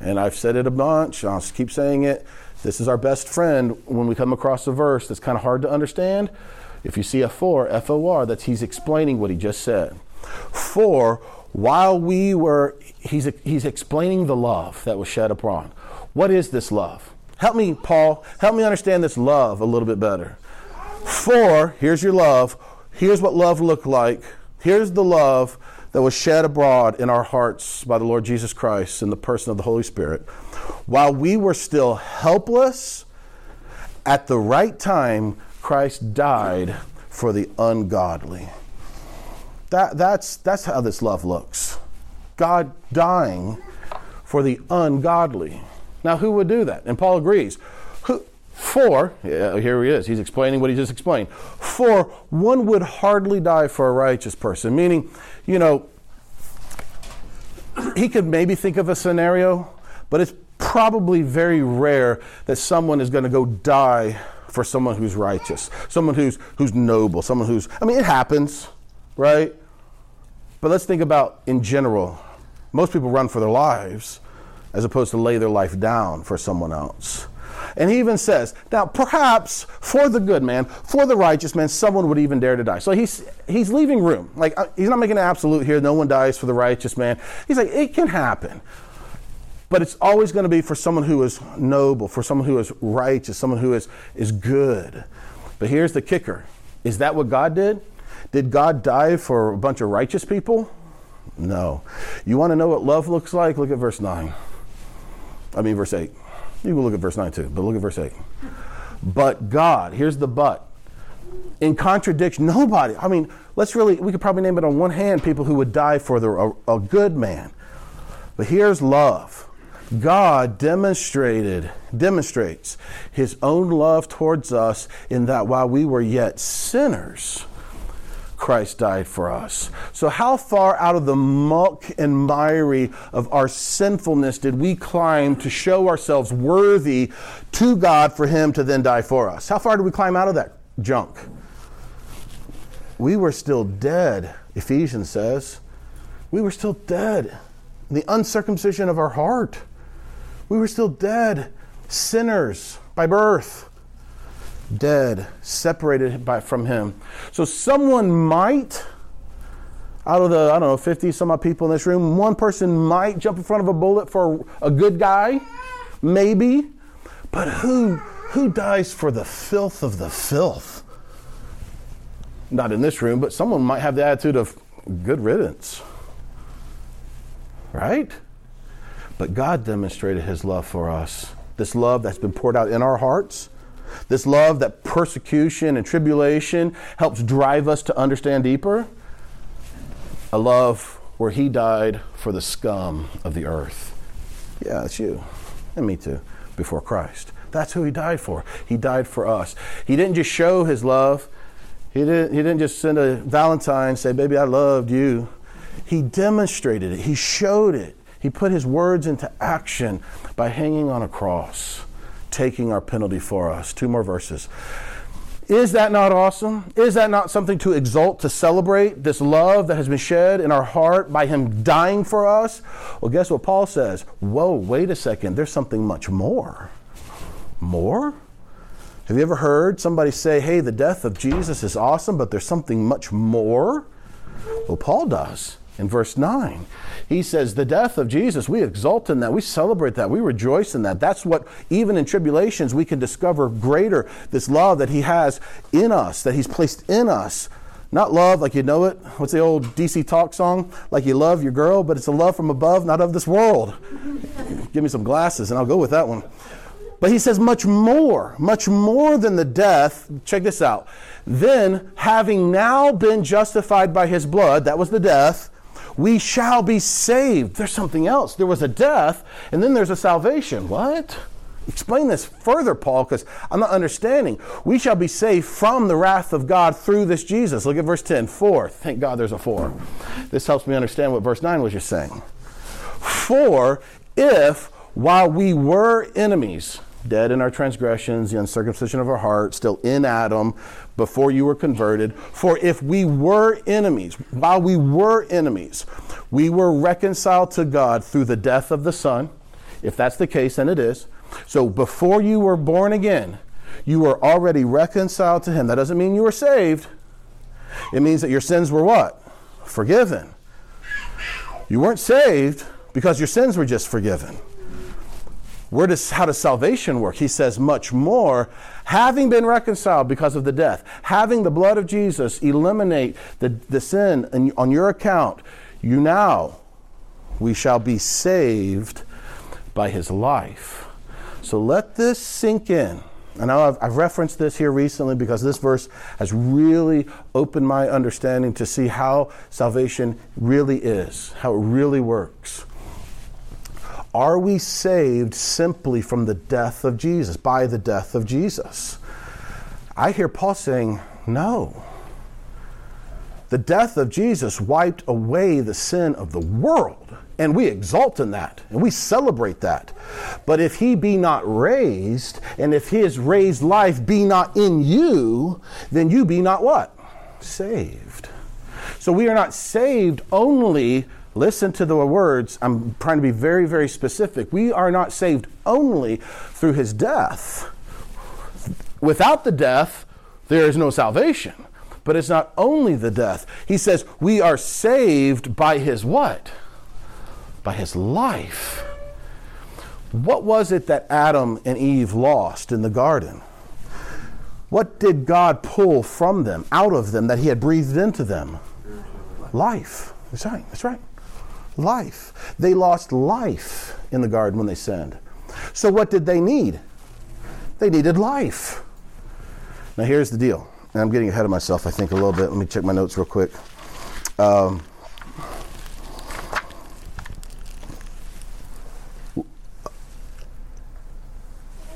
and I've said it a bunch, I'll just keep saying it. This is our best friend when we come across a verse that's kind of hard to understand. If you see a four, F O R, that's he's explaining what he just said. Four, while we were, he's, he's explaining the love that was shed upon. What is this love? Help me, Paul, help me understand this love a little bit better. Four, here's your love. Here's what love looked like. Here's the love that was shed abroad in our hearts by the Lord Jesus Christ in the person of the Holy Spirit. While we were still helpless, at the right time, Christ died for the ungodly. That, that's, that's how this love looks. God dying for the ungodly. Now, who would do that? And Paul agrees. For, here he is, he's explaining what he just explained. For one would hardly die for a righteous person, meaning, you know, he could maybe think of a scenario, but it's probably very rare that someone is going to go die for someone who's righteous, someone who's, who's noble, someone who's, I mean, it happens, right? But let's think about in general. Most people run for their lives as opposed to lay their life down for someone else. And he even says, now perhaps for the good man, for the righteous man, someone would even dare to die. So he's, he's leaving room. Like, uh, he's not making an absolute here, no one dies for the righteous man. He's like, it can happen. But it's always going to be for someone who is noble, for someone who is righteous, someone who is, is good. But here's the kicker Is that what God did? Did God die for a bunch of righteous people? No. You want to know what love looks like? Look at verse 9. I mean, verse 8. You can look at verse 9 too, but look at verse 8. But God, here's the but. In contradiction, nobody, I mean, let's really, we could probably name it on one hand people who would die for the, a, a good man. But here's love. God demonstrated demonstrates his own love towards us in that while we were yet sinners Christ died for us. So how far out of the muck and miry of our sinfulness did we climb to show ourselves worthy to God for him to then die for us? How far did we climb out of that junk? We were still dead, Ephesians says. We were still dead. The uncircumcision of our heart we were still dead, sinners by birth, dead, separated by, from Him. So someone might, out of the, I don't know, 50 some odd people in this room, one person might jump in front of a bullet for a good guy, maybe. But who, who dies for the filth of the filth? Not in this room, but someone might have the attitude of good riddance. Right? But God demonstrated his love for us. This love that's been poured out in our hearts. This love that persecution and tribulation helps drive us to understand deeper. A love where he died for the scum of the earth. Yeah, it's you. And me too, before Christ. That's who he died for. He died for us. He didn't just show his love He didn't, he didn't just send a Valentine say, Baby, I loved you. He demonstrated it, he showed it. He put his words into action by hanging on a cross, taking our penalty for us. Two more verses. Is that not awesome? Is that not something to exult, to celebrate this love that has been shed in our heart by Him dying for us? Well, guess what Paul says? Whoa, wait a second. There's something much more. More? Have you ever heard somebody say, hey, the death of Jesus is awesome, but there's something much more? Well, Paul does in verse 9. He says, The death of Jesus, we exult in that, we celebrate that, we rejoice in that. That's what, even in tribulations, we can discover greater this love that He has in us, that He's placed in us. Not love like you know it. What's the old DC talk song? Like you love your girl, but it's a love from above, not of this world. Give me some glasses and I'll go with that one. But he says much more, much more than the death. Check this out. Then, having now been justified by his blood, that was the death, we shall be saved. There's something else. There was a death, and then there's a salvation. What? Explain this further, Paul, because I'm not understanding. We shall be saved from the wrath of God through this Jesus. Look at verse 10. For, thank God there's a for. This helps me understand what verse 9 was just saying. For if while we were enemies, dead in our transgressions, the uncircumcision of our heart, still in Adam, before you were converted. For if we were enemies, while we were enemies, we were reconciled to God through the death of the Son. If that's the case, then it is. So before you were born again, you were already reconciled to Him. That doesn't mean you were saved. It means that your sins were what? Forgiven. You weren't saved because your sins were just forgiven. Where does, how does salvation work? He says, much more, having been reconciled because of the death, having the blood of Jesus eliminate the, the sin in, on your account, you now, we shall be saved by his life. So let this sink in. Know I've, I've, referenced this here recently because this verse has really opened my understanding to see how salvation really is, how it really works. Are we saved simply from the death of Jesus, by the death of Jesus? I hear Paul saying, no. The death of Jesus wiped away the sin of the world, and we exult in that, and we celebrate that. But if he be not raised, and if his raised life be not in you, then you be not what? Saved. So we are not saved only Listen to the words. I'm trying to be very, very specific. We are not saved only through his death. Without the death, there is no salvation. But it's not only the death. He says we are saved by his what? By his life. What was it that Adam and Eve lost in the garden? What did God pull from them, out of them, that he had breathed into them? Life. That's right. That's right life. They lost life in the garden when they sinned. So, what did they need? They needed life. Now, here's the deal. And I'm getting ahead of myself, I think, a little bit. Let me check my notes real quick. Um,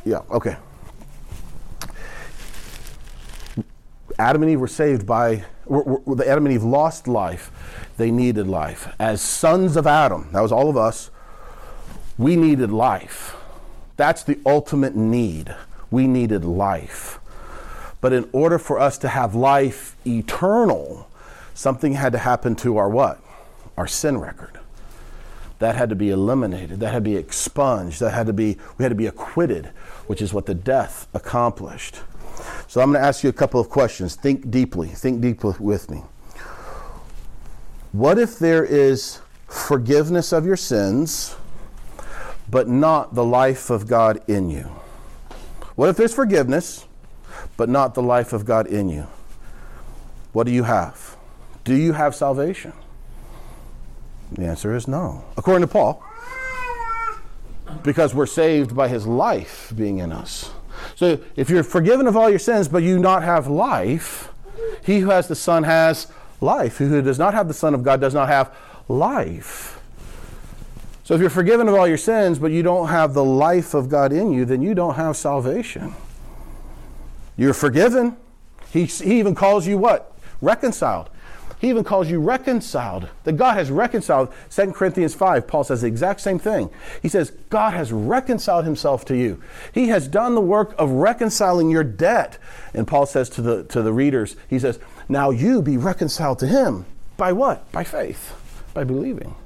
yeah, okay. Adam and Eve were saved by, were, were, the Adam and Eve lost life they needed life. As sons of Adam, that was all of us, we needed life. That's the ultimate need. We needed life. But in order for us to have life eternal, something had to happen to our what? Our sin record. That had to be eliminated. That had to be expunged. That had to be, we had to be acquitted, which is what the death accomplished. So I'm going to ask you a couple of questions. Think deeply. Think deeply with me. What if there is forgiveness of your sins, but not the life of God in you? What if there's forgiveness, but not the life of God in you? What do you have? Do you have salvation? The answer is no. According to Paul, because we're saved by his life being in us. So if you're forgiven of all your sins, but you not have life, he who has the Son has life. Who does not have the Son of God does not have life. So if you're forgiven of all your sins, but you don't have the life of God in you, then you don't have salvation. You're forgiven, He, he even calls you what? Reconciled. He even calls you reconciled. That God has reconciled. 2 Corinthians 5, Paul says the exact same thing. He says, God has reconciled himself to you. He has done the work of reconciling your debt. And Paul says to the, to the readers, he says, Now you be reconciled to him. By what? By faith, by believing.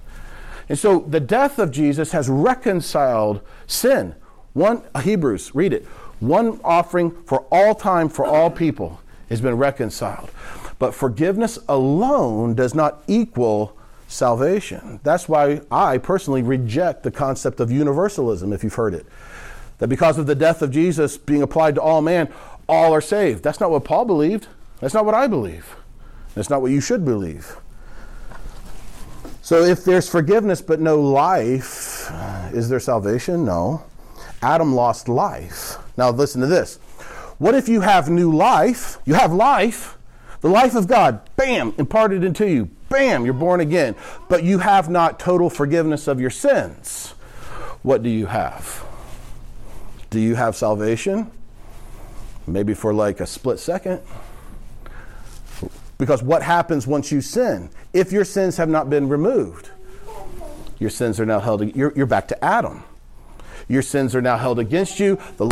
And so the death of Jesus has reconciled sin. One, uh, Hebrews, read it. One offering for all time, for all people, has been reconciled. But forgiveness alone does not equal salvation. That's why I personally reject the concept of universalism, if you've heard it. That because of the death of Jesus being applied to all man, all are saved. That's not what Paul believed. That's not what I believe. That's not what you should believe. So if there's forgiveness but no life, is there salvation? No. Adam lost life. Now listen to this. What if you have new life? You have life, the life of God, bam, imparted into you. Bam, you're born again. But you have not total forgiveness of your sins. What do you have? Do you have salvation? Maybe for like a split second. Because what happens once you sin? If your sins have not been removed, your sins are now held, you're, you're back to Adam. Your sins are now held against you. The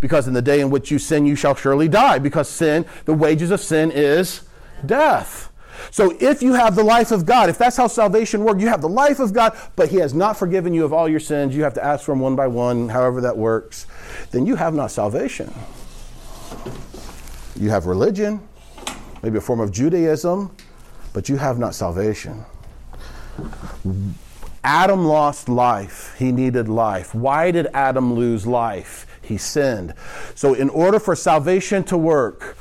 because in the day in which you sin, you shall surely die. Because sin, the wages of sin is death. So if you have the life of God, if that's how salvation works, you have the life of God, but He has not forgiven you of all your sins, you have to ask for Him one by one, however that works, then you have not salvation. You have religion, maybe a form of Judaism, but you have not salvation. Adam lost life. He needed life. Why did Adam lose life? He sinned. So, in order for salvation to work,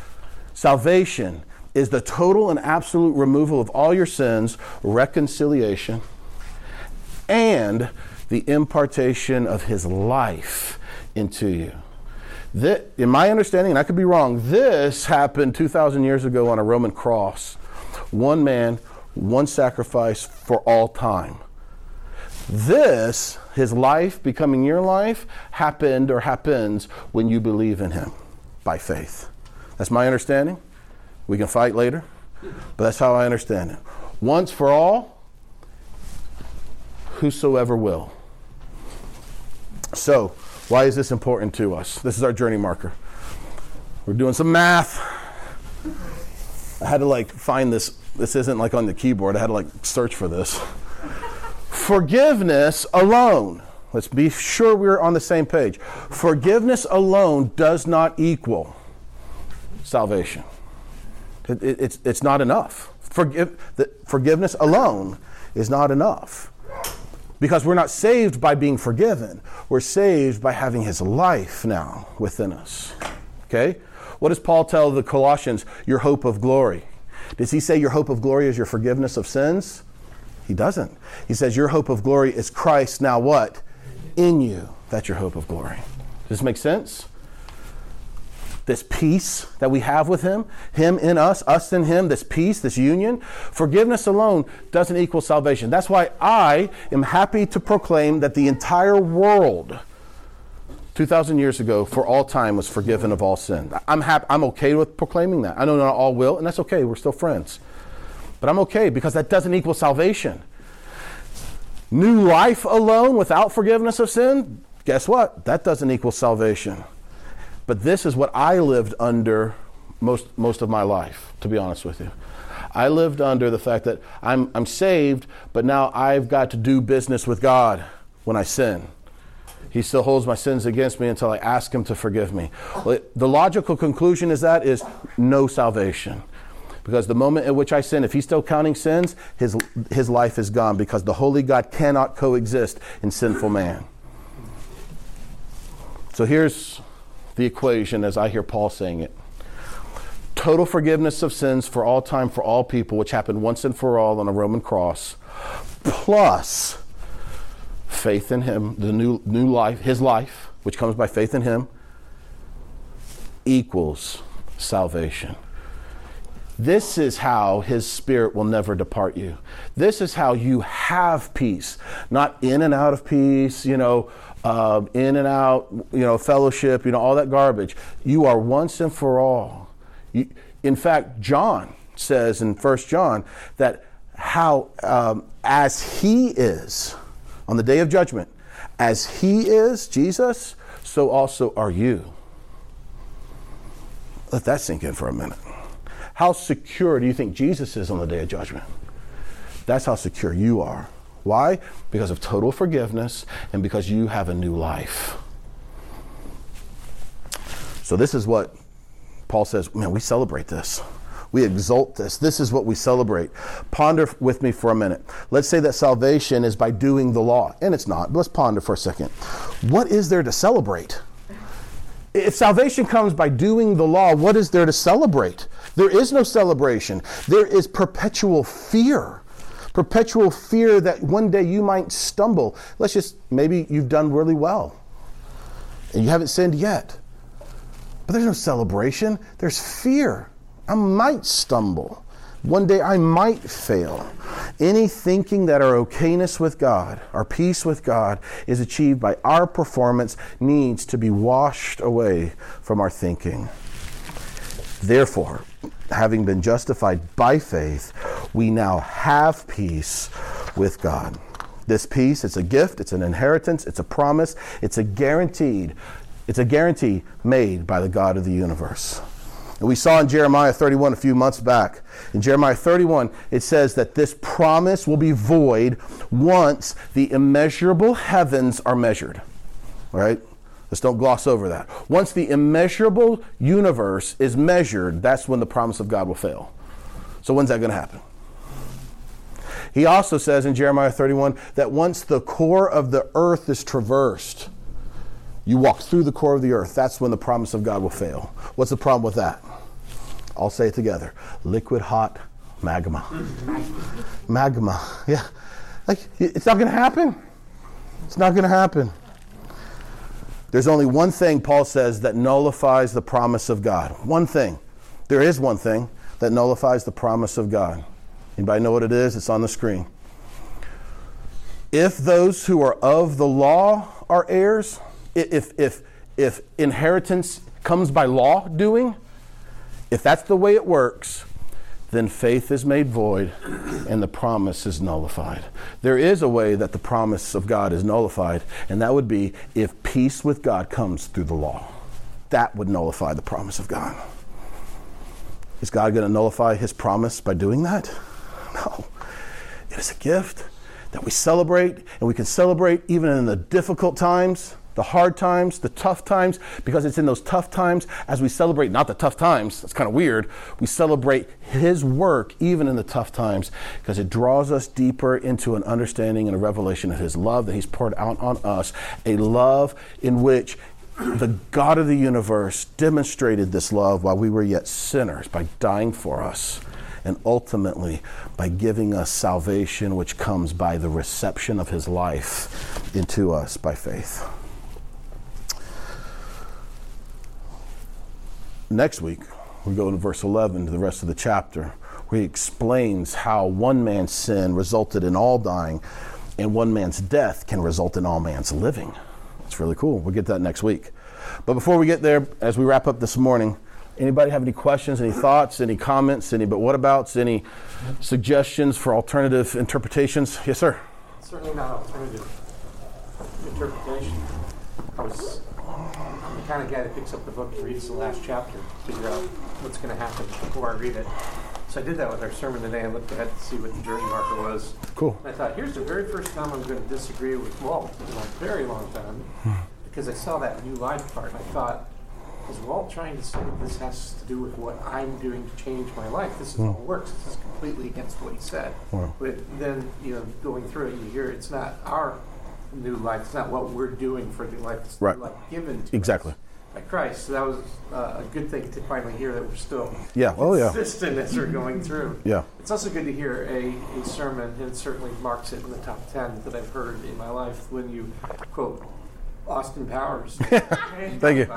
salvation is the total and absolute removal of all your sins, reconciliation, and the impartation of his life into you. That, in my understanding, and I could be wrong, this happened 2,000 years ago on a Roman cross. One man, one sacrifice for all time. This, his life becoming your life, happened or happens when you believe in him by faith. That's my understanding. We can fight later, but that's how I understand it. Once for all, whosoever will. So, why is this important to us? This is our journey marker. We're doing some math. I had to like find this. This isn't like on the keyboard. I had to like search for this. Forgiveness alone, let's be sure we're on the same page. Forgiveness alone does not equal salvation. It, it, it's, it's not enough. Forgive, the, forgiveness alone is not enough. Because we're not saved by being forgiven. We're saved by having his life now within us. Okay? What does Paul tell the Colossians? Your hope of glory. Does he say your hope of glory is your forgiveness of sins? He doesn't. He says, Your hope of glory is Christ now what? In you. That's your hope of glory. Does this make sense? This peace that we have with Him, Him in us, us in Him, this peace, this union, forgiveness alone doesn't equal salvation. That's why I am happy to proclaim that the entire world, 2,000 years ago, for all time, was forgiven of all sin. I'm, happy, I'm okay with proclaiming that. I know not all will, and that's okay. We're still friends. But I'm okay because that doesn't equal salvation. New life alone without forgiveness of sin, guess what? That doesn't equal salvation. But this is what I lived under most, most of my life, to be honest with you. I lived under the fact that I'm, I'm saved, but now I've got to do business with God when I sin. He still holds my sins against me until I ask Him to forgive me. The logical conclusion is that is no salvation. Because the moment at which I sin, if he's still counting sins, his, his life is gone because the holy God cannot coexist in sinful man. So here's the equation as I hear Paul saying it total forgiveness of sins for all time, for all people, which happened once and for all on a Roman cross, plus faith in him, the new, new life, his life, which comes by faith in him, equals salvation This is how his spirit will never depart you. This is how you have peace, not in and out of peace, you know, uh, in and out, you know, fellowship, you know, all that garbage. You are once and for all. You, in fact, John says in First John that how, um, as he is on the day of judgment, as he is, Jesus, so also are you. Let that sink in for a minute. How secure do you think Jesus is on the day of judgment? That's how secure you are. Why? Because of total forgiveness and because you have a new life. So, this is what Paul says, man, we celebrate this. We exalt this. This is what we celebrate. Ponder with me for a minute. Let's say that salvation is by doing the law, and it's not. Let's ponder for a second. What is there to celebrate? If salvation comes by doing the law, what is there to celebrate? There is no celebration. There is perpetual fear. Perpetual fear that one day you might stumble. Let's just, maybe you've done really well and you haven't sinned yet. But there's no celebration, there's fear. I might stumble. One day I might fail. Any thinking that our okayness with God, our peace with God, is achieved by our performance needs to be washed away from our thinking. Therefore, having been justified by faith, we now have peace with God. This peace, it's a gift, it's an inheritance, it's a promise, it's a guaranteed, it's a guarantee made by the God of the universe. And we saw in Jeremiah 31 a few months back. In Jeremiah 31, it says that this promise will be void once the immeasurable heavens are measured. All right? Let's don't gloss over that. Once the immeasurable universe is measured, that's when the promise of God will fail. So, when's that going to happen? He also says in Jeremiah 31 that once the core of the earth is traversed, you walk through the core of the earth, that's when the promise of God will fail. What's the problem with that? I'll say it together liquid hot magma. magma, yeah. Like, it's not going to happen. It's not going to happen. There's only one thing, Paul says, that nullifies the promise of God. One thing. There is one thing that nullifies the promise of God. Anybody know what it is? It's on the screen. If those who are of the law are heirs, if, if, if inheritance comes by law doing, if that's the way it works, then faith is made void and the promise is nullified. There is a way that the promise of God is nullified, and that would be if peace with God comes through the law. That would nullify the promise of God. Is God going to nullify his promise by doing that? No. It is a gift that we celebrate, and we can celebrate even in the difficult times the hard times, the tough times, because it's in those tough times as we celebrate, not the tough times, that's kind of weird, we celebrate His work even in the tough times because it draws us deeper into an understanding and a revelation of His love that He's poured out on us, a love in which the God of the universe demonstrated this love while we were yet sinners by dying for us and ultimately by giving us salvation, which comes by the reception of his life into us by faith. Next week, we go to verse 11 to the rest of the chapter, where he explains how one man's sin resulted in all dying, and one man's death can result in all man's living. It's really cool. We'll get that next week. But before we get there, as we wrap up this morning, anybody have any questions, any thoughts, any comments, any but what abouts, any suggestions for alternative interpretations? Yes, sir. Certainly not alternative interpretation. I was kind of guy that picks up the book and reads the last chapter to figure out what's going to happen before I read it. So I did that with our sermon today. I looked ahead to see what the journey marker was. Cool. And I thought, here's the very first time I'm going to disagree with Walt in a very long time because I saw that new life part. And I thought, is Walt trying to say that this has to do with what I'm doing to change my life? This is how it works. This is completely against what he said. But then, you know, going through it, you hear it's not our new life. It's not what we're doing for new life. It's right. the life given to exactly. us by Christ. So that was uh, a good thing to finally hear that we're still yeah. Oh yeah. as we're going through. Yeah. It's also good to hear a, a sermon, and it certainly marks it in the top ten that I've heard in my life when you quote Austin Powers. Thank you.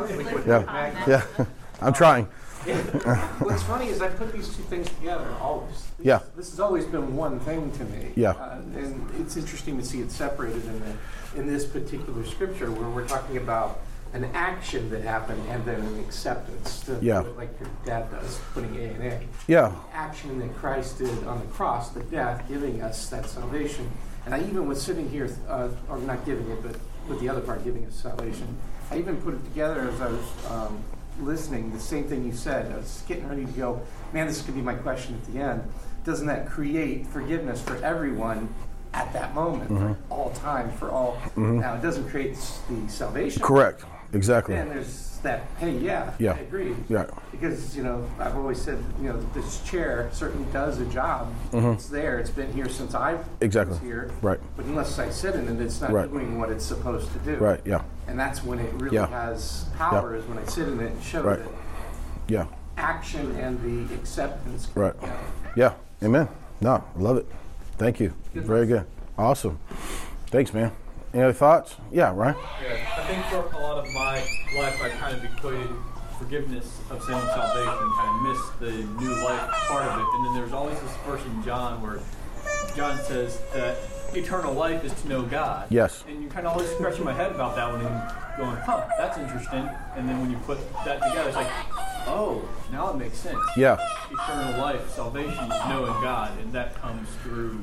Yeah. Yeah. I'm trying. What's funny is I put these two things together always. Yeah. This has always been one thing to me. Yeah. Uh, and it's interesting to see it separated in the in this particular scripture where we're talking about an action that happened and then an acceptance. To Yeah. like your dad does, putting A and A. Yeah. Action that Christ did on the cross, the death, giving us that salvation. And I even was sitting here, uh, or not giving it, but with the other part, giving us salvation. I even put it together as I was um, listening, the same thing you said. I was getting ready to go, man, this could be my question at the end. Doesn't that create forgiveness for everyone at that moment, Mm-hmm. for all time, for all? Now, it doesn't create the salvation. Correct. Exactly. And there's that, hey, yeah, Yeah. I agree. Yeah. Because, you know, I've always said, you know, this chair certainly does a job. It's there. It's been here since I Mm-hmm. Exactly. here. Right. But unless I sit in it, it's not Right. doing what it's supposed to do. Right. Yeah. And that's when it really Yeah. has power, is when I sit in it and show Right. that Yeah. action and the acceptance. Right. together. Yeah. Amen. No, I love it. Thank you. Good Very good. Awesome. Thanks, man. Any other thoughts? Yeah, Ryan? Yeah, I think for a lot of my life, I kind of equated forgiveness of sin and salvation, kind of missed the new life part of it. And then there's always this verse in John where John says that eternal life is to know God. Yes. And you're kind of always scratching my head about that one and going, huh, that's interesting. And then when you put that together, it's like, oh, now it makes sense. Yeah. Eternal life, salvation is knowing God, and that comes through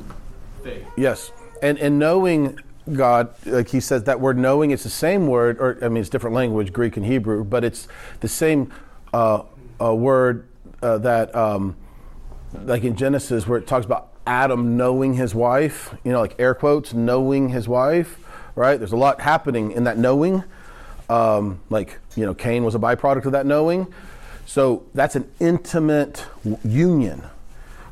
faith. Yes. And and knowing God, like he says, that word knowing, it's the same word, or I mean, it's different language, Greek and Hebrew, but it's the same uh, uh, word uh, that, um, like in Genesis, where it talks about Adam knowing his wife, you know, like air quotes, knowing his wife, right? There's a lot happening in that knowing. Um, like, you know, Cain was a byproduct of that knowing. So that's an intimate union,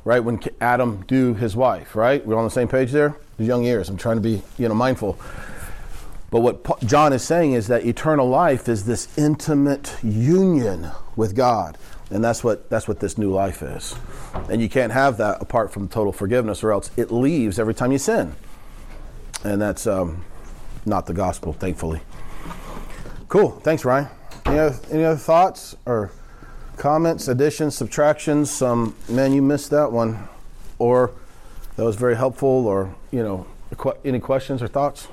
right? When Adam do his wife, right? We're on the same page there. The young ears. I'm trying to be, you know, mindful. But what John is saying is that eternal life is this intimate union with God, and that's what that's what this new life is. And you can't have that apart from total forgiveness, or else it leaves every time you sin. And that's um, not the gospel, thankfully. Cool. Thanks, Ryan. Any other, any other thoughts or comments, additions, subtractions? Um, man, you missed that one, or that was very helpful, or you know, any questions or thoughts?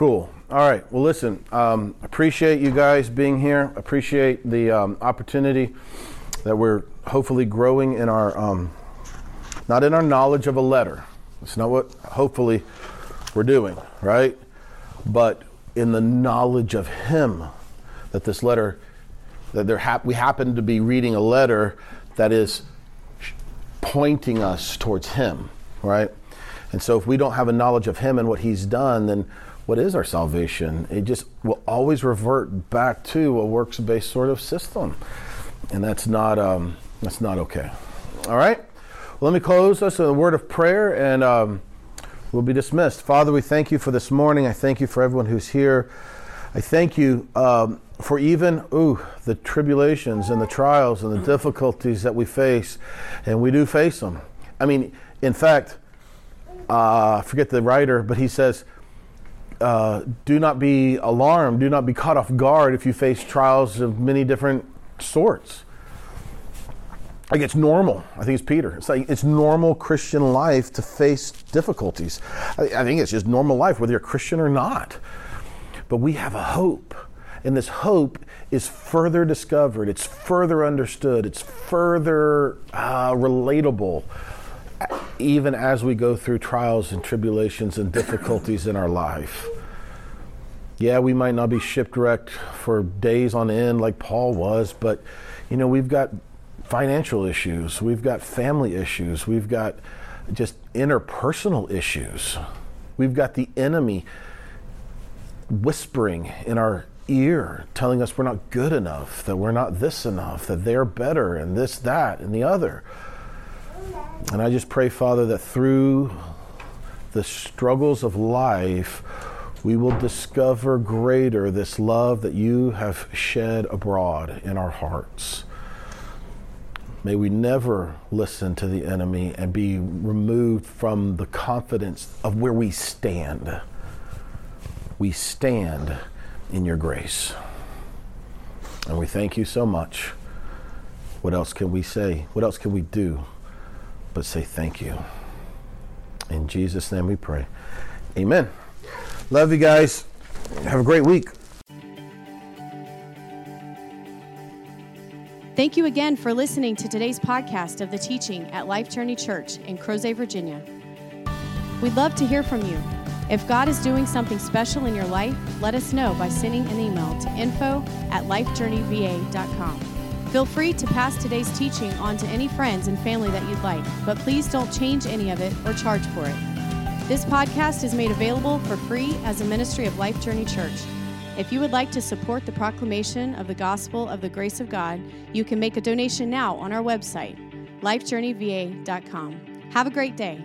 Cool. All right. Well, listen. Um, appreciate you guys being here. Appreciate the um, opportunity that we're hopefully growing in our, um, not in our knowledge of a letter. It's not what hopefully we're doing, right? But in the knowledge of Him, that this letter, that there we happen to be reading a letter that is pointing us towards Him, right? And so if we don't have a knowledge of Him and what He's done, then what is our salvation? It just will always revert back to a works based sort of system. And that's not, um, that's not okay. All right? Well, let me close us with a word of prayer and um, we'll be dismissed. Father, we thank you for this morning. I thank you for everyone who's here. I thank you um, for even ooh, the tribulations and the trials and the difficulties that we face, and we do face them. I mean, in fact, uh, forget the writer, but he says, uh, "Do not be alarmed. Do not be caught off guard if you face trials of many different sorts." Like it's normal. I think it's Peter. It's like it's normal Christian life to face difficulties. I, I think it's just normal life, whether you're Christian or not. But we have a hope. And this hope is further discovered, it's further understood, it's further uh, relatable, even as we go through trials and tribulations and difficulties in our life. Yeah, we might not be shipwrecked for days on end like Paul was, but you know, we've got financial issues, we've got family issues, we've got just interpersonal issues. We've got the enemy whispering in our ear, telling us we're not good enough, that we're not this enough, that they're better, and this, that, and the other. And I just pray, Father, that through the struggles of life, we will discover greater this love that you have shed abroad in our hearts. May we never listen to the enemy and be removed from the confidence of where we stand. We stand in your grace. And we thank you so much. What else can we say? What else can we do but say thank you? In Jesus' name we pray. Amen. Love you guys. Have a great week. Thank you again for listening to today's podcast of the teaching at Life Journey Church in Crozet, Virginia. We'd love to hear from you. If God is doing something special in your life, let us know by sending an email to info at lifejourneyva.com. Feel free to pass today's teaching on to any friends and family that you'd like, but please don't change any of it or charge for it. This podcast is made available for free as a ministry of Life Journey Church. If you would like to support the proclamation of the gospel of the grace of God, you can make a donation now on our website, lifejourneyva.com. Have a great day.